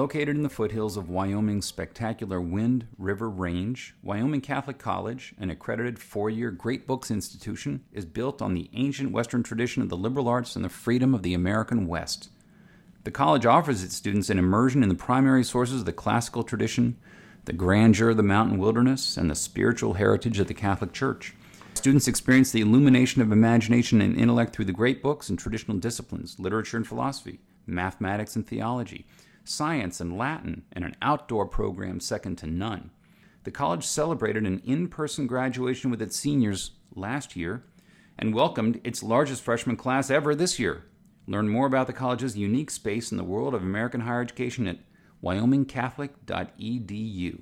Located in the foothills of Wyoming's spectacular Wind River Range, Wyoming Catholic College, an accredited four year Great Books institution, is built on the ancient Western tradition of the liberal arts and the freedom of the American West. The college offers its students an immersion in the primary sources of the classical tradition, the grandeur of the mountain wilderness, and the spiritual heritage of the Catholic Church. Students experience the illumination of imagination and intellect through the great books and traditional disciplines, literature and philosophy, mathematics and theology science, and Latin, and an outdoor program second to none. The college celebrated an in person graduation with its seniors last year and welcomed its largest freshman class ever this year. Learn more about the college's unique space in the world of American higher education at wyomingcatholic.edu.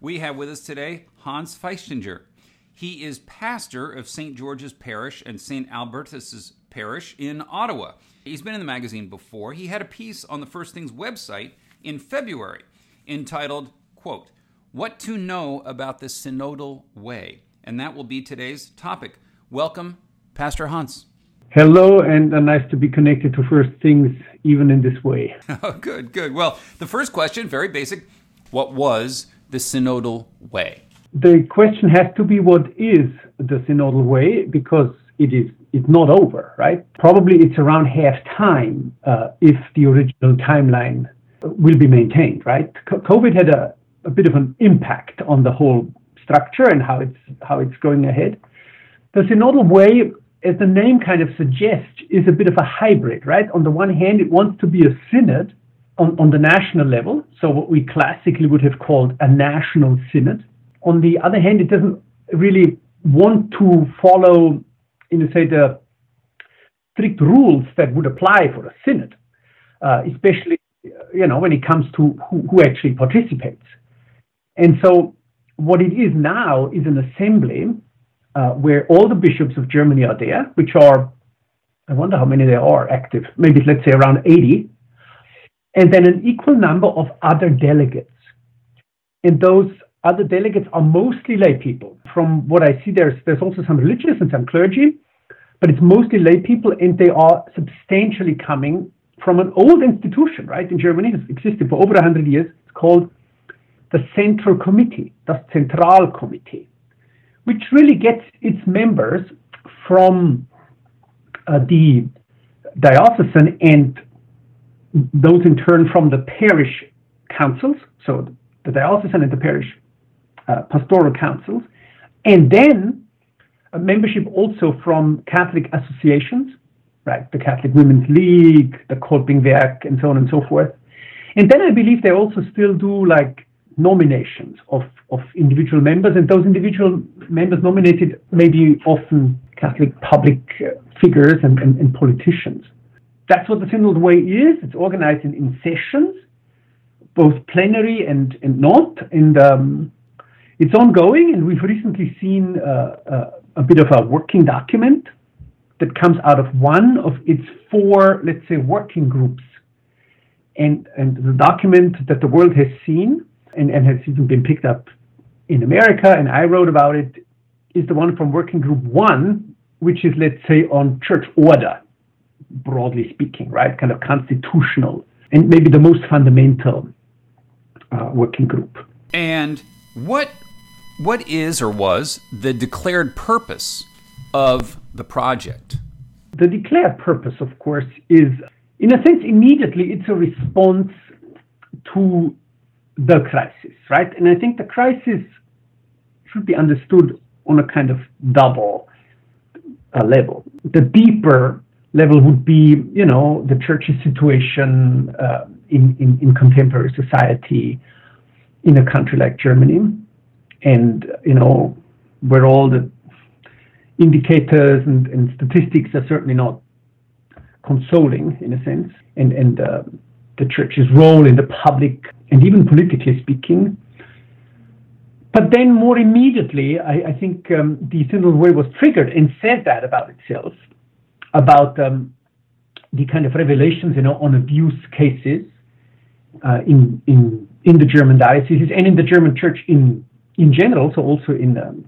We have with us today Hans Feichtinger. He is pastor of St. George's Parish and St. Albertus's Parish in Ottawa. He's been in the magazine before. He had a piece on the First Things website in February entitled, quote, What to Know About the Synodal Way. And that will be today's topic. Welcome, Pastor Hans. Hello, and uh, nice to be connected to First Things even in this way. oh, good, good. Well, the first question, very basic what was the Synodal Way? The question has to be what is the Synodal Way because it is it's not over, right? Probably it's around half time uh, if the original timeline will be maintained, right? COVID had a, a bit of an impact on the whole structure and how it's how it's going ahead. The synodal way, as the name kind of suggests, is a bit of a hybrid, right? On the one hand, it wants to be a synod on, on the national level, so what we classically would have called a national synod. On the other hand, it doesn't really want to follow in say the strict rules that would apply for a synod, uh, especially you know when it comes to who, who actually participates. And so what it is now is an assembly uh, where all the bishops of Germany are there, which are I wonder how many there are active, maybe let's say around 80, and then an equal number of other delegates. And those other delegates are mostly lay people. From what I see, there's there's also some religious and some clergy, but it's mostly lay people, and they are substantially coming from an old institution, right? In Germany, it's existed for over 100 years. It's called the Central Committee, the Zentralkomitee, which really gets its members from uh, the diocesan and those in turn from the parish councils, so the diocesan and the parish pastoral councils, and then membership also from Catholic associations, right? The Catholic Women's League, the Kolpingwerk, and so on and so forth. And then I believe they also still do like nominations of, of individual members, and those individual members nominated maybe often Catholic public uh, figures and, and, and politicians. That's what the Synod Way is. It's organized in, in sessions, both plenary and, and not. And um, it's ongoing, and we've recently seen uh, uh, a bit of a working document that comes out of one of its four, let's say, working groups. And, and the document that the world has seen and, and has even been picked up in America, and I wrote about it, is the one from Working Group One, which is, let's say, on church order, broadly speaking, right? Kind of constitutional, and maybe the most fundamental uh, working group. And what what is or was the declared purpose of the project? The declared purpose, of course, is in a sense immediately it's a response to the crisis, right? And I think the crisis should be understood on a kind of double uh, level. The deeper level would be, you know, the church's situation uh, in, in, in contemporary society in a country like Germany and you know where all the indicators and, and statistics are certainly not consoling in a sense, and and uh, the church's role in the public and even politically speaking. But then, more immediately, I, I think um, the Synodal Way was triggered and said that about itself, about um, the kind of revelations, you know, on abuse cases uh, in in in the German dioceses and in the German church in in general, so also in um,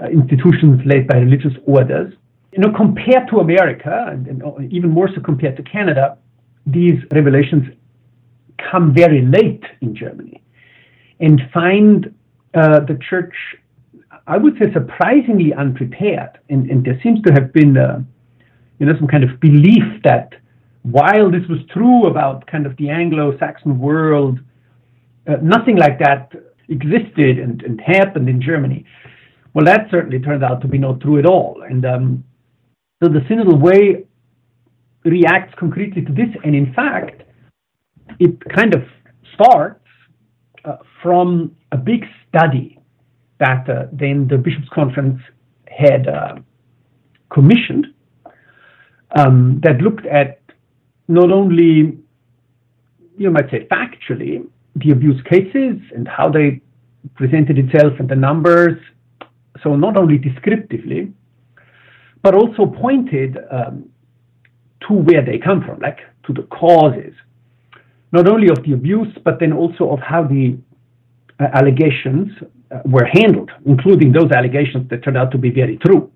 uh, institutions led by religious orders. You know, compared to America, and, and, even more so compared to Canada, these revelations come very late in Germany and find uh, the church, I would say, surprisingly unprepared. And, and there seems to have been, uh, you know, some kind of belief that while this was true about kind of the Anglo-Saxon world, uh, nothing like that existed and, and, happened in Germany. Well, that certainly turned out to be not true at all. And um, so the synodal way reacts concretely to this. And in fact, it kind of starts uh, from a big study that uh, then the Bishops' Conference had uh, commissioned um, that looked at not only, you might say, factually, the abuse cases and how they presented itself and the numbers, so not only descriptively, but also pointed um, to where they come from, like to the causes, not only of the abuse, but then also of how the uh, allegations uh, were handled, including those allegations that turned out to be very true.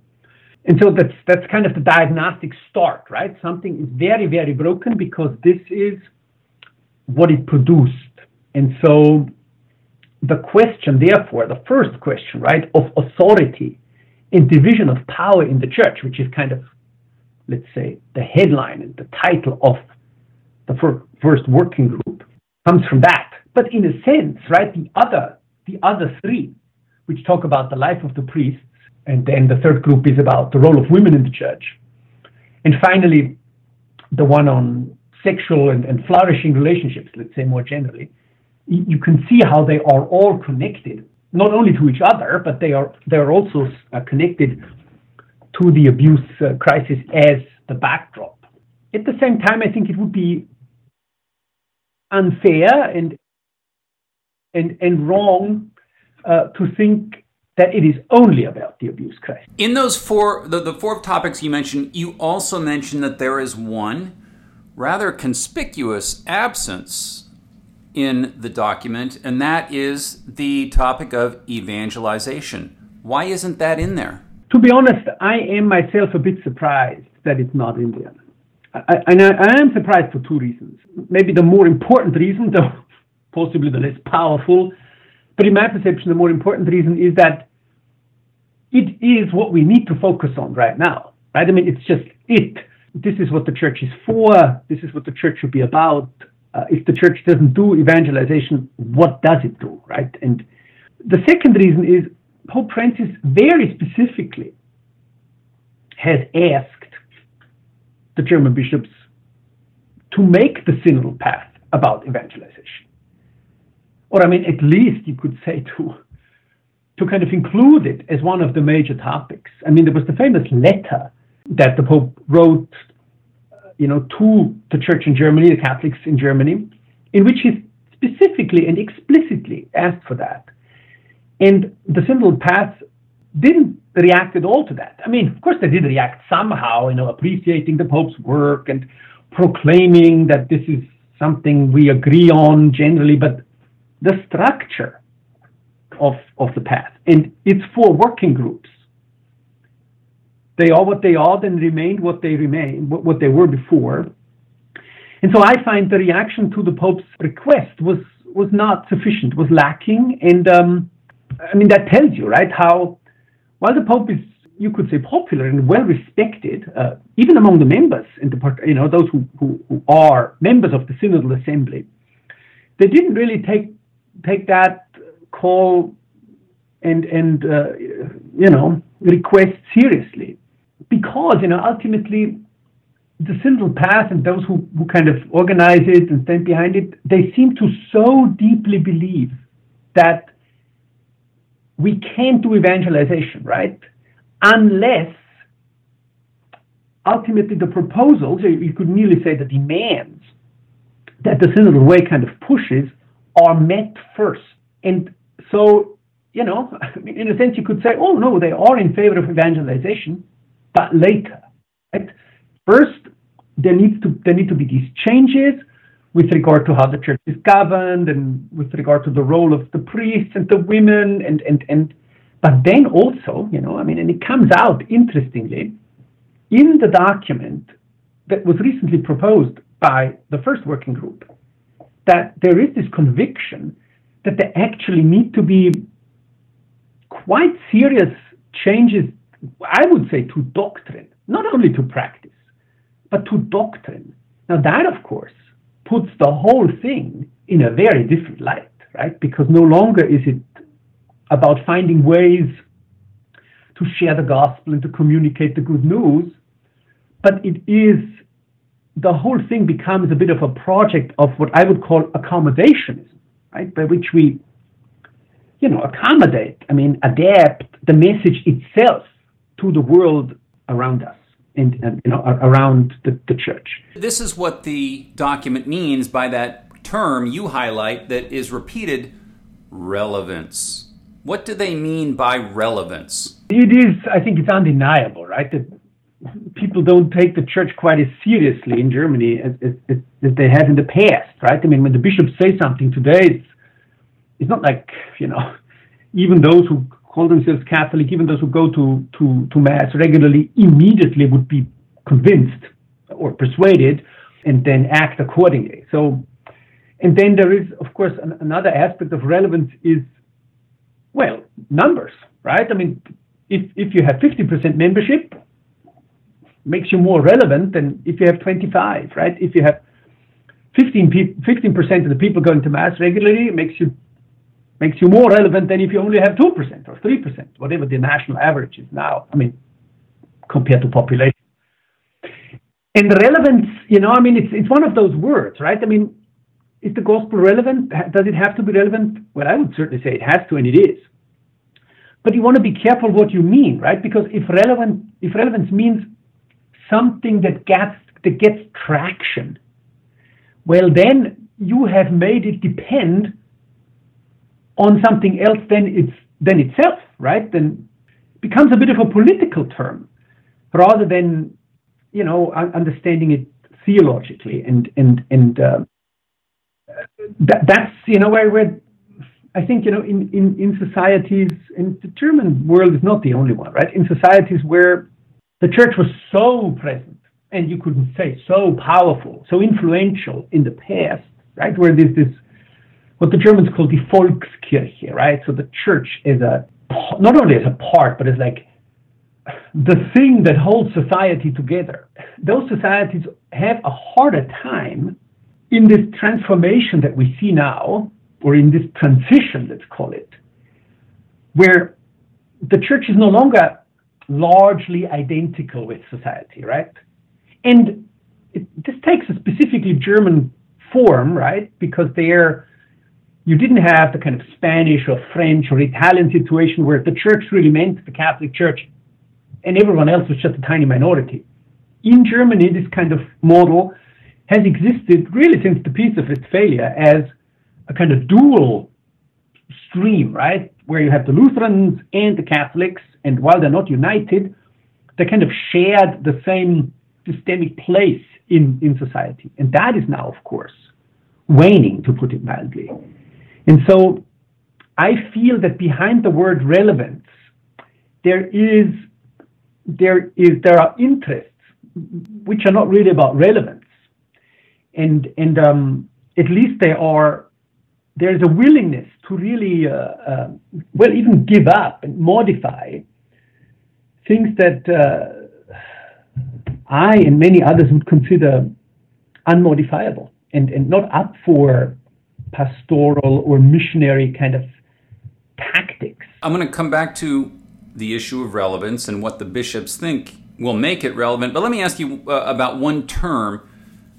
And so that's that's kind of the diagnostic start, right? Something is very, very broken because this is what it produced. And so the question, therefore, the first question, right, of authority and division of power in the church, which is kind of let's say, the headline and the title of the first working group comes from that. But in a sense, right, the other, the other three, which talk about the life of the priests, and then the third group is about the role of women in the church. And finally, the one on sexual and, and flourishing relationships, let's say more generally, you can see how they are all connected, not only to each other, but they are they are also uh, connected to the abuse uh, crisis as the backdrop. At the same time, I think it would be unfair and and and wrong uh, to think that it is only about the abuse crisis. In those four, the, the four topics you mentioned, you also mentioned that there is one rather conspicuous absence in the document, and that is the topic of evangelization. Why isn't that in there? to be honest, I am myself a bit surprised that it's not Indian. I, and I, I am surprised for two reasons. Maybe the more important reason, though possibly the less powerful, but in my perception, the more important reason is that it is what we need to focus on right now. Right? I mean, it's just it. This is what the church is for. This is what the church should be about. Uh, if the church doesn't do evangelization, what does it do? Right? And the second reason is Pope Francis very specifically has asked the German bishops to make the synodal path about evangelization. Or, I mean, at least you could say to, to kind of include it as one of the major topics. I mean, there was the famous letter that the Pope wrote, you know, to the church in Germany, the Catholics in Germany, in which he specifically and explicitly asked for that. And the synodal path didn't react at all to that. I mean, of course, they did react somehow, you know, appreciating the Pope's work and proclaiming that this is something we agree on generally, but the structure of, of the path and its four working groups, they are what they are and remained what they remain, what, they were before. And so I find the reaction to the Pope's request was was not sufficient, was lacking, and um, I mean, that tells you, right, how while the Pope is, you could say, popular and well respected, uh, even among the members, in the, part, you know, those who, who, who are members of the Synodal Assembly, they didn't really take take that call and and uh, you know request seriously because you know ultimately the synodal path and those who, who kind of organize it and stand behind it they seem to so deeply believe that we can't do evangelization, right? Unless ultimately the proposals, you could nearly say the demands that the synodal way kind of pushes are met first. And so, you know, in a sense, you could say, oh, no, they are in favor of evangelization, but later. Right? First, there needs to there need to be these changes with regard to how the church is governed and with regard to the role of the priests and the women and and and but then also you know i mean and it comes out interestingly in the document that was recently proposed by the first working group that there is this conviction that there actually need to be quite serious changes, I would say, to doctrine, not only to practice, but to doctrine. Now, that, of course, puts the whole thing in a very different light, right? Because no longer is it about finding ways to share the gospel and to communicate the good news, but it is the whole thing becomes a bit of a project of what I would call accommodationism, right? By which we, you know, accommodate, I mean, adapt the message itself to the world around us and, and you know, around the, the church. This is what the document means by that term you highlight that is repeated relevance. What do they mean by relevance? It is, I think it's undeniable, right? That people don't take the church quite as seriously in Germany as, as, as, they have in the past, right? I mean, when the bishops say something today, it's, it's not like, you know, even those who call themselves Catholic, even those who go to, to, to Mass regularly, immediately would be convinced or persuaded and then act accordingly. So, and then there is, of course, an, another aspect of relevance is, well, numbers, right? I mean, if, if you have 50% membership, makes you more relevant than if you have 25, right? If you have 15 15% of the people going to mass regularly, it makes you makes you more relevant than if you only have 2% or 3%, whatever the national average is now. I mean, compared to population. And relevance, you know, I mean, it's it's one of those words, right? I mean, is the gospel relevant? Does it have to be relevant? Well, I would certainly say it has to, and it is. But you want to be careful what you mean, right? Because if relevant, if relevance means something that gets that gets traction, well then you have made it depend on something else than it's than itself, right? Then becomes a bit of a political term rather than you know understanding it theologically and and and uh, that, that's you know where where I think you know in, in in societies and the German world is not the only one, right? In societies where the church was so present, and you couldn't say so powerful, so influential in the past, right? Where there's this, what the Germans call the Volkskirche, right? So the church is a, not only as a part, but as like the thing that holds society together. Those societies have a harder time in this transformation that we see now, or in this transition, let's call it, where the church is no longer largely identical with society, right? And it, this takes a specifically German form, right? Because there you didn't have the kind of Spanish or French or Italian situation where the church really meant the Catholic Church and everyone else was just a tiny minority. In Germany, this kind of model has existed really since the Peace of Westphalia as a kind of dual stream, right? Where you have the Lutherans and the Catholics, and while they're not united, they kind of shared the same systemic place in, in society. And that is now, of course, waning, to put it mildly. And so I feel that behind the word relevance, there is there is there are interests which are not really about relevance, and and um, at least they are there is a willingness to really, uh, uh, well, even give up and modify things that uh, I and many others would consider unmodifiable and, and not up for pastoral or missionary kind of tactics. I'm going to come back to the issue of relevance and what the bishops think will make it relevant. But let me ask you uh, about one term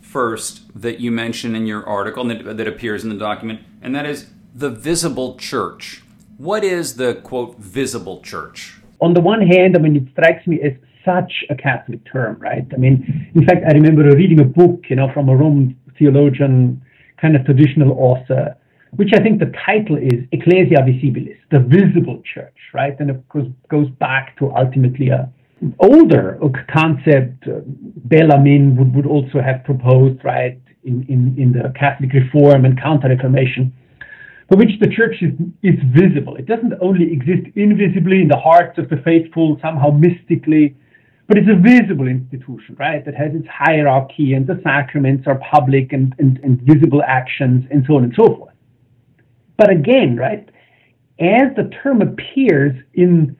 first that you mention in your article and that, that appears in the document, and that is the visible church. What is the quote visible church? On the one hand, I mean, it strikes me as such a Catholic term, right? I mean, in fact, I remember reading a book, you know, from a Roman theologian, kind of traditional author, which I think the title is Ecclesia Visibilis, the visible church, right? And of course goes back to ultimately a older concept uh, Bellarmine would, would also have proposed, right, in, in, in the Catholic Reform and Counter Reformation, for which the church is, is visible. It doesn't only exist invisibly in the hearts of the faithful, somehow mystically, but it's a visible institution, right? That has its hierarchy and the sacraments are public and, and, and visible actions and so on and so forth. But again, right, as the term appears in,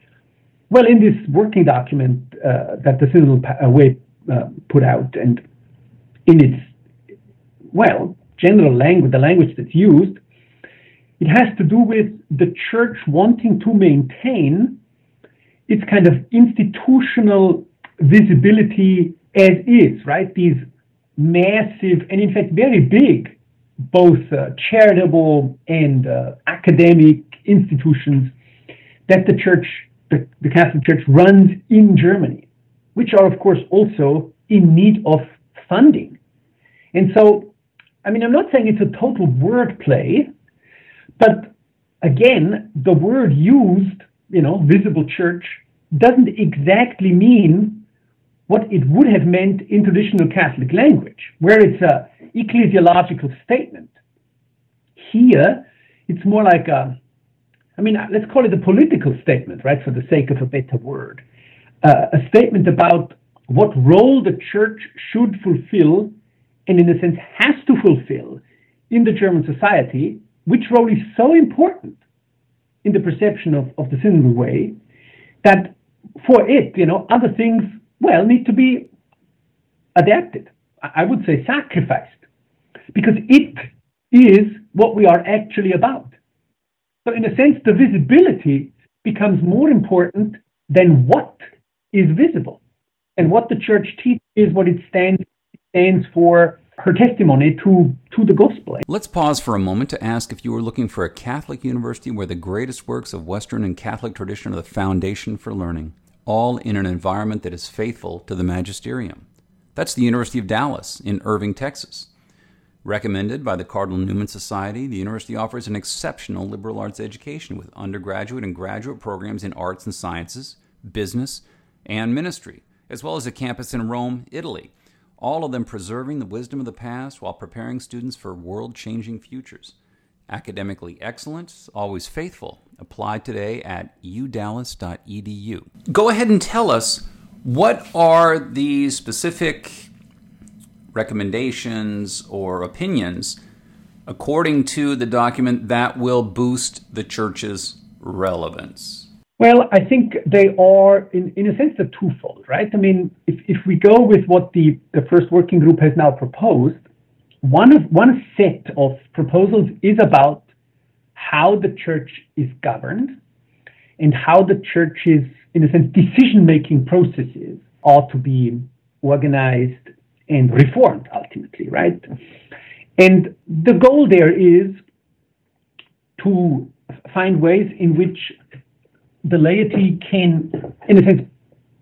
well, in this working document uh, that the Synodal uh, Way uh, put out and in its, well, general language, the language that's used, it has to do with the church wanting to maintain its kind of institutional visibility as is, right? These massive and, in fact, very big, both uh, charitable and uh, academic institutions that the church, the, the Catholic Church, runs in Germany, which are, of course, also in need of funding. And so, I mean, I'm not saying it's a total wordplay, but again, the word used, you know, visible church, doesn't exactly mean what it would have meant in traditional Catholic language, where it's a ecclesiological statement. Here, it's more like a, I mean, let's call it a political statement, right, for the sake of a better word. Uh, a statement about what role the church should fulfill and, in a sense, has to fulfill in the German society, which role is so important in the perception of, of the synodal way that for it, you know, other things well, need to be adapted. I would say sacrificed, because it is what we are actually about. So, in a sense, the visibility becomes more important than what is visible. And what the church teaches what it stands, stands for her testimony to, to the gospel. Let's pause for a moment to ask if you were looking for a Catholic university where the greatest works of Western and Catholic tradition are the foundation for learning all in an environment that is faithful to the magisterium. That's the University of Dallas in Irving, Texas. Recommended by the Cardinal Newman Society, the university offers an exceptional liberal arts education with undergraduate and graduate programs in arts and sciences, business, and ministry, as well as a campus in Rome, Italy, all of them preserving the wisdom of the past while preparing students for world changing futures. Academically excellent, always faithful. Apply today at udallas.edu. Go ahead and tell us what are the specific recommendations or opinions according to the document that will boost the church's relevance? Well, I think they are, in, in a sense, they're twofold, right? I mean, if, if we go with what the, the first working group has now proposed, one of one set of proposals is about how the church is governed and how the church's, in a sense, decision-making processes ought to be organized and reformed ultimately, right? And the goal there is to find ways in which the laity can, in a sense,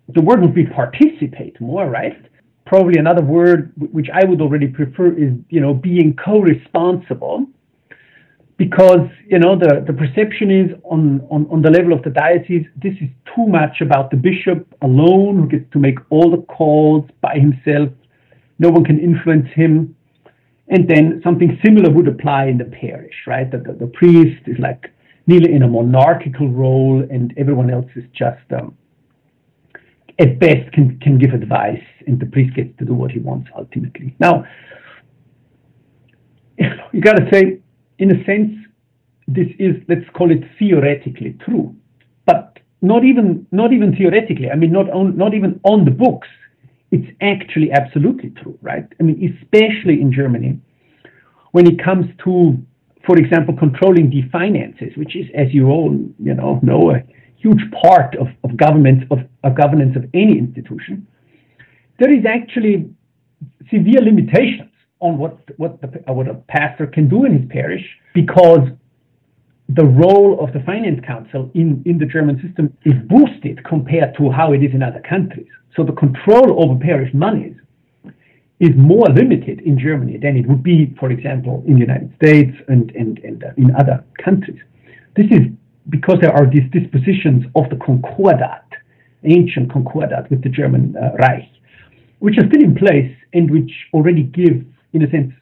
the word would be participate more, right? Probably another word which I would already prefer is you know being co-responsible because you know the, the perception is on, on, on the level of the diocese this is too much about the bishop alone who gets to make all the calls by himself. No one can influence him. And then something similar would apply in the parish right? That the, the, priest is like nearly in a monarchical role and everyone else is just um, at best can, can give advice and the priest gets to do what he wants ultimately. Now, you got to say, in a sense, this is, let's call it theoretically true, but not even, not even theoretically. I mean, not on, not even on the books. It's actually absolutely true, right? I mean, especially in Germany, when it comes to, for example, controlling the finances, which is, as you all you know know, a huge part of, of government of, of governance of any institution, there is actually severe limitations on what what the what a pastor can do in his parish because the role of the finance council in, in the German system is boosted compared to how it is in other countries. So the control over parish monies is more limited in Germany than it would be, for example, in the United States and, and, and uh, in other countries. This is because there are these dispositions of the Concordat, ancient Concordat with the German uh, Reich, which are still in place and which already give, in a sense,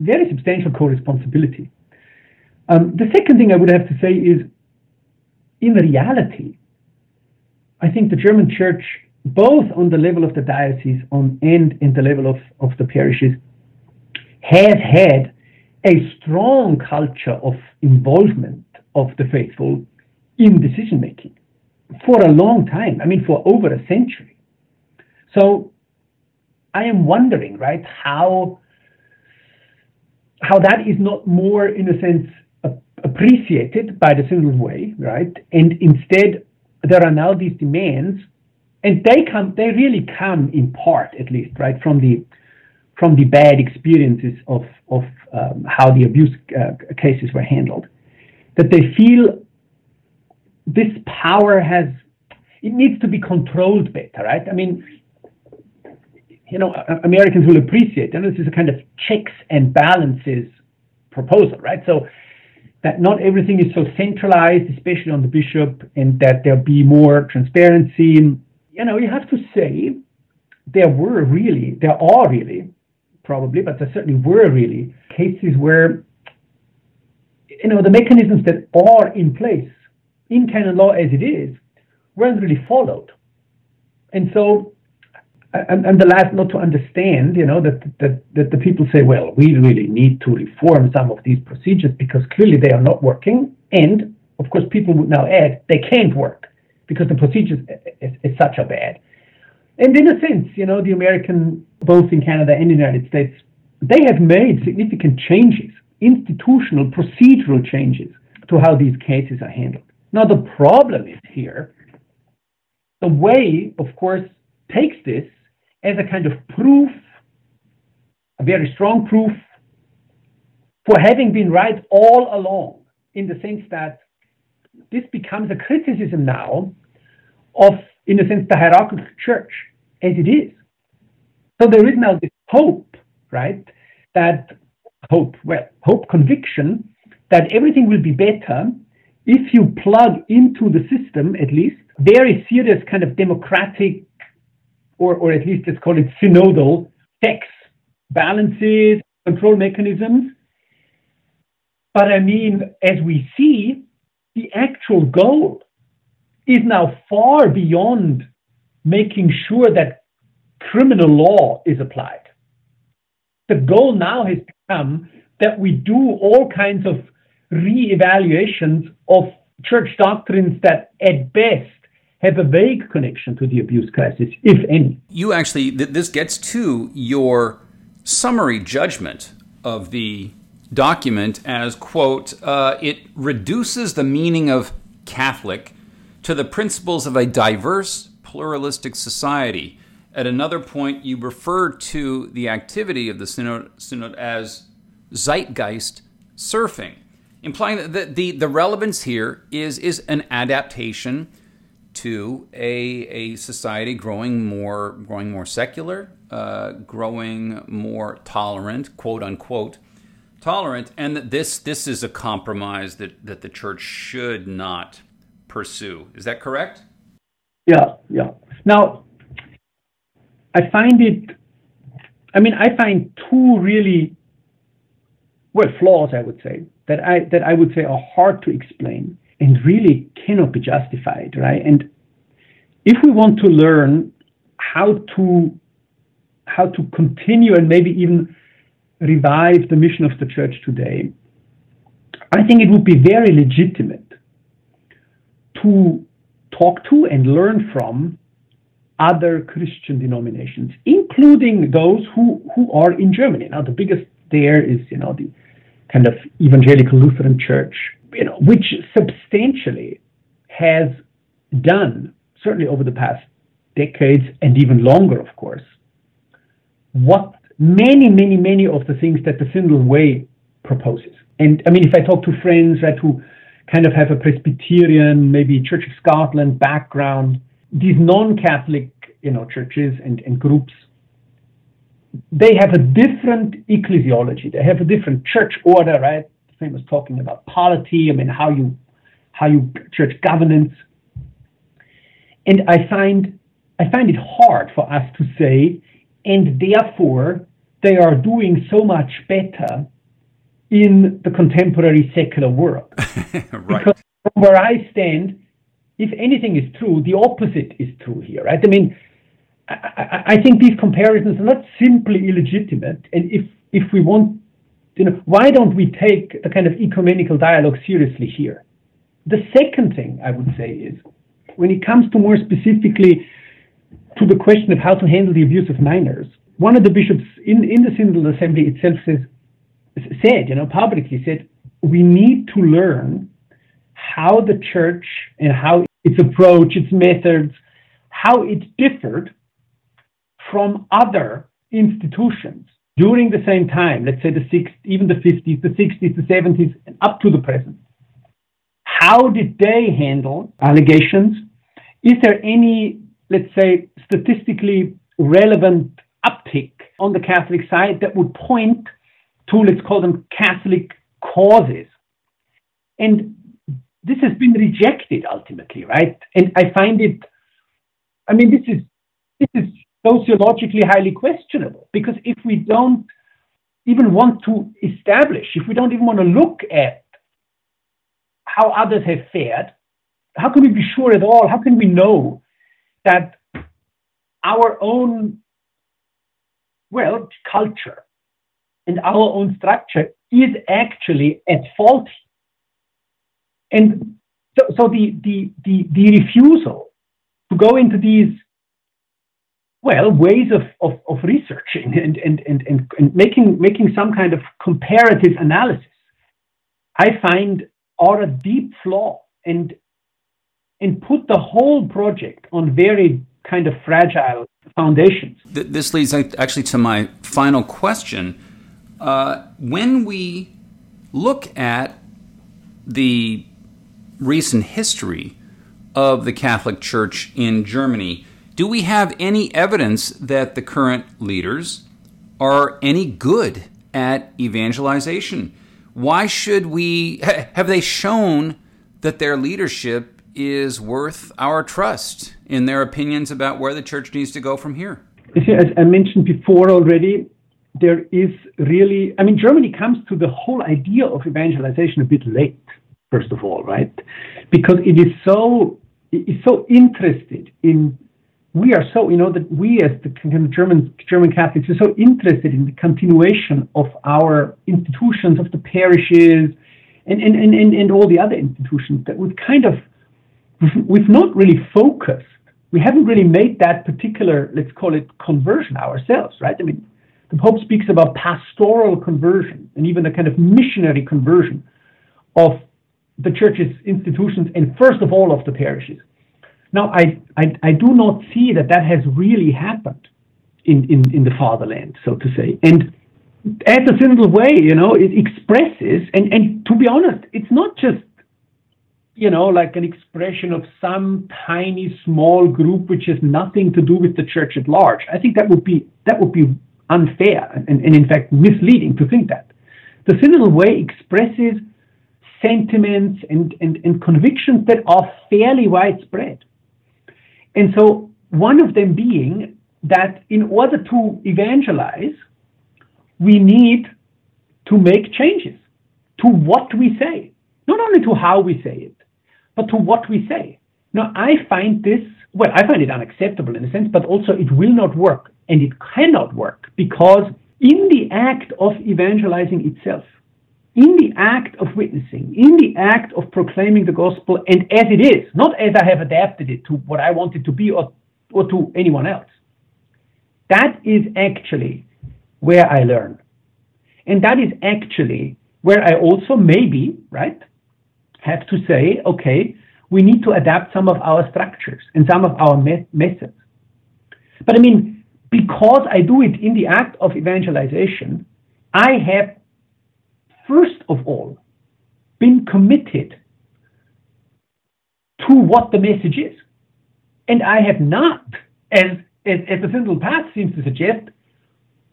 very substantial co-responsibility. Um, the second thing I would have to say is, in reality, I think the German church both on the level of the diocese on, and in the level of, of the parishes, has had a strong culture of involvement of the faithful in decision making for a long time. I mean, for over a century. So I am wondering, right, how how that is not more, in a sense, appreciated by the synodal way, right? And instead, there are now these demands, and they come, they really come in part, at least, right, from the from the bad experiences of of um, how the abuse uh, cases were handled, that they feel this power has it needs to be controlled better, right? I mean, you know, Americans will appreciate, and this is a kind of checks and balances proposal, right? So that not everything is so centralized, especially on the bishop, and that there be more transparency. You know, you have to say there were really, there are really, probably, but there certainly were really cases where, you know, the mechanisms that are in place in canon law as it is weren't really followed. And so and, and the last not to understand, you know, that, that, that the people say, well, we really need to reform some of these procedures because clearly they are not working. And of course, people would now add they can't work because the procedures is such a bad. And in a sense, you know, the American, both in Canada and the United States, they have made significant changes, institutional, procedural changes to how these cases are handled. Now, the problem is here the way, of course, takes this as a kind of proof, a very strong proof for having been right all along, in the sense that this becomes a criticism now of, in a sense, the hierarchical church as it is. So there is now this hope, right, that hope, well, hope conviction that everything will be better if you plug into the system, at least, very serious kind of democratic or, or at least let's call it synodal checks, balances, control mechanisms. But I mean, as we see, the actual goal is now far beyond making sure that criminal law is applied. The goal now has become that we do all kinds of re-evaluations of church doctrines that at best have a vague connection to the abuse crisis, if any. You actually, th- this gets to your summary judgment of the document as, quote, uh, it reduces the meaning of Catholic to the principles of a diverse, pluralistic society. At another point, you refer to the activity of the synod, synod as zeitgeist surfing, implying that the, the, relevance here is, is an adaptation to a, a society growing more growing more secular, uh, growing more tolerant, quote unquote, tolerant, and that this this is a compromise that, that the church should not pursue. Is that correct? Yeah, yeah. Now, I find it. I mean, I find two really well flaws. I would say that I that I would say are hard to explain and really cannot be justified, right? And if we want to learn how to how to continue and maybe even revive the mission of the church today, I think it would be very legitimate to talk to and learn from other Christian denominations, including those who, who are in Germany. Now, the biggest there is, you know, the kind of evangelical Lutheran Church, you know, which substantially has done, certainly over the past decades and even longer, of course, what many, many, many of the things that the Synodal Way proposes. And I mean, if I talk to friends right, who kind of have a Presbyterian, maybe Church of Scotland background, these non-Catholic, you know, churches and, and groups they have a different ecclesiology. They have a different church order, right? Famous talking about polity. I mean, how you how you church governance. And I find I find it hard for us to say, and therefore they are doing so much better in the contemporary secular world. right. Because from where I stand, if anything is true, the opposite is true here, right? I mean, I, I think these comparisons are not simply illegitimate. And if, if we want, you know, why don't we take the kind of ecumenical dialogue seriously here? The second thing I would say is when it comes to more specifically to the question of how to handle the abuse of minors, one of the bishops in, in the Synodal Assembly itself says, said, you know, publicly said, we need to learn how the church and how its approach, its methods, how it differed from other institutions during the same time, let's say the 60s, even the 50s, the 60s, the 70s, and up to the present. How did they handle allegations? Is there any, let's say, statistically relevant uptick on the Catholic side that would point to, let's call them Catholic causes? And this has been rejected ultimately, right? And I find it, I mean, this is this is sociologically highly questionable because if we don't even want to establish, if we don't even want to look at how others have fared, how can we be sure at all? How can we know that our own, well, culture and our own structure is actually at fault? And so, so the, the, the, the refusal to go into these well, ways of, of, of researching and, and, and, and, and making, making some kind of comparative analysis, I find are a deep flaw and, and put the whole project on very kind of fragile foundations. This leads actually to my final question. Uh, when we look at the recent history of the Catholic Church in Germany, do we have any evidence that the current leaders are any good at evangelization? Why should we have they shown that their leadership is worth our trust in their opinions about where the church needs to go from here? As I mentioned before already, there is really, I mean, Germany comes to the whole idea of evangelization a bit late, first of all, right? Because it is so, it is so interested in we are so, you know, that we as the German German Catholics are so interested in the continuation of our institutions, of the parishes, and and, and, and, and all the other institutions that we've kind of we've not really focused. We haven't really made that particular, let's call it conversion ourselves, right? I mean, the Pope speaks about pastoral conversion and even a kind of missionary conversion of the church's institutions and first of all of the parishes. Now, I, I, I do not see that that has really happened in, in, in the fatherland, so to say. And as a synodal way, you know, it expresses, and, and to be honest, it's not just, you know, like an expression of some tiny small group which has nothing to do with the church at large. I think that would be that would be unfair and, and in fact misleading to think that. The synodal way expresses sentiments and, and, and convictions that are fairly widespread. And so, one of them being that in order to evangelize, we need to make changes to what we say, not only to how we say it, but to what we say. Now, I find this, well, I find it unacceptable in a sense, but also it will not work and it cannot work because in the act of evangelizing itself, in the act of witnessing, in the act of proclaiming the gospel, and as it is, not as I have adapted it to what I want it to be or, or to anyone else. That is actually where I learn. And that is actually where I also maybe, right, have to say, okay, we need to adapt some of our structures and some of our me- methods. But I mean, because I do it in the act of evangelization, I have first of all, been committed to what the message is. And I have not, as, as, as the Synodal Path seems to suggest,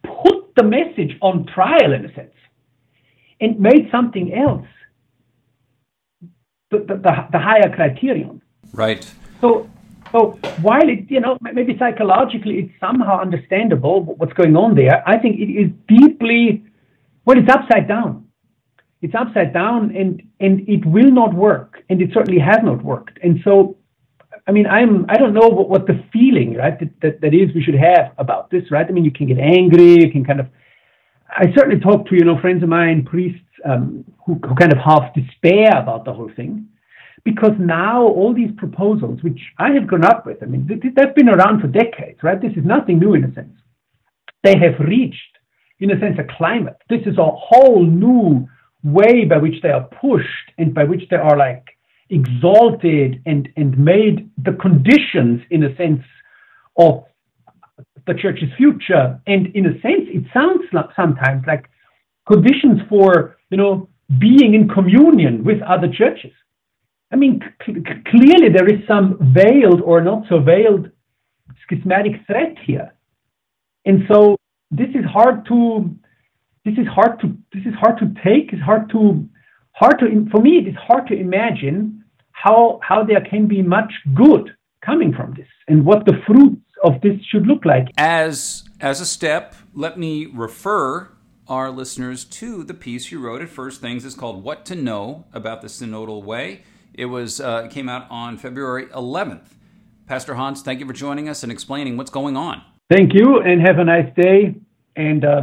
put the message on trial in a sense and made something else the, the, the, the higher criterion. Right. So, so while it, you know, maybe psychologically it's somehow understandable what's going on there, I think it is deeply, well, it's upside down it's upside down and and it will not work and it certainly has not worked and so I mean, I'm I don't know what, what the feeling right that, that that is we should have about this, right? I mean, you can get angry, you can kind of. I certainly talk to you know friends of mine, priests um, who, who kind of half despair about the whole thing, because now all these proposals, which I have grown up with, I mean, they've been around for decades, right? This is nothing new in a sense. They have reached, in a sense, a climate. This is a whole new way by which they are pushed and by which they are like exalted and, and made the conditions, in a sense, of the church's future. And in a sense, it sounds like sometimes like conditions for, you know, being in communion with other churches. I mean, clearly there is some veiled or not so veiled schismatic threat here. And so this is hard to this is hard to this is hard to take. It's hard to hard to for me. It is hard to imagine how how there can be much good coming from this and what the fruits of this should look like. As as a step, let me refer our listeners to the piece you wrote at First Things. It's called "What to Know About the Synodal Way." It was uh, came out on February 11th. Pastor Hans, thank you for joining us and explaining what's going on. Thank you, and have a nice day, and uh,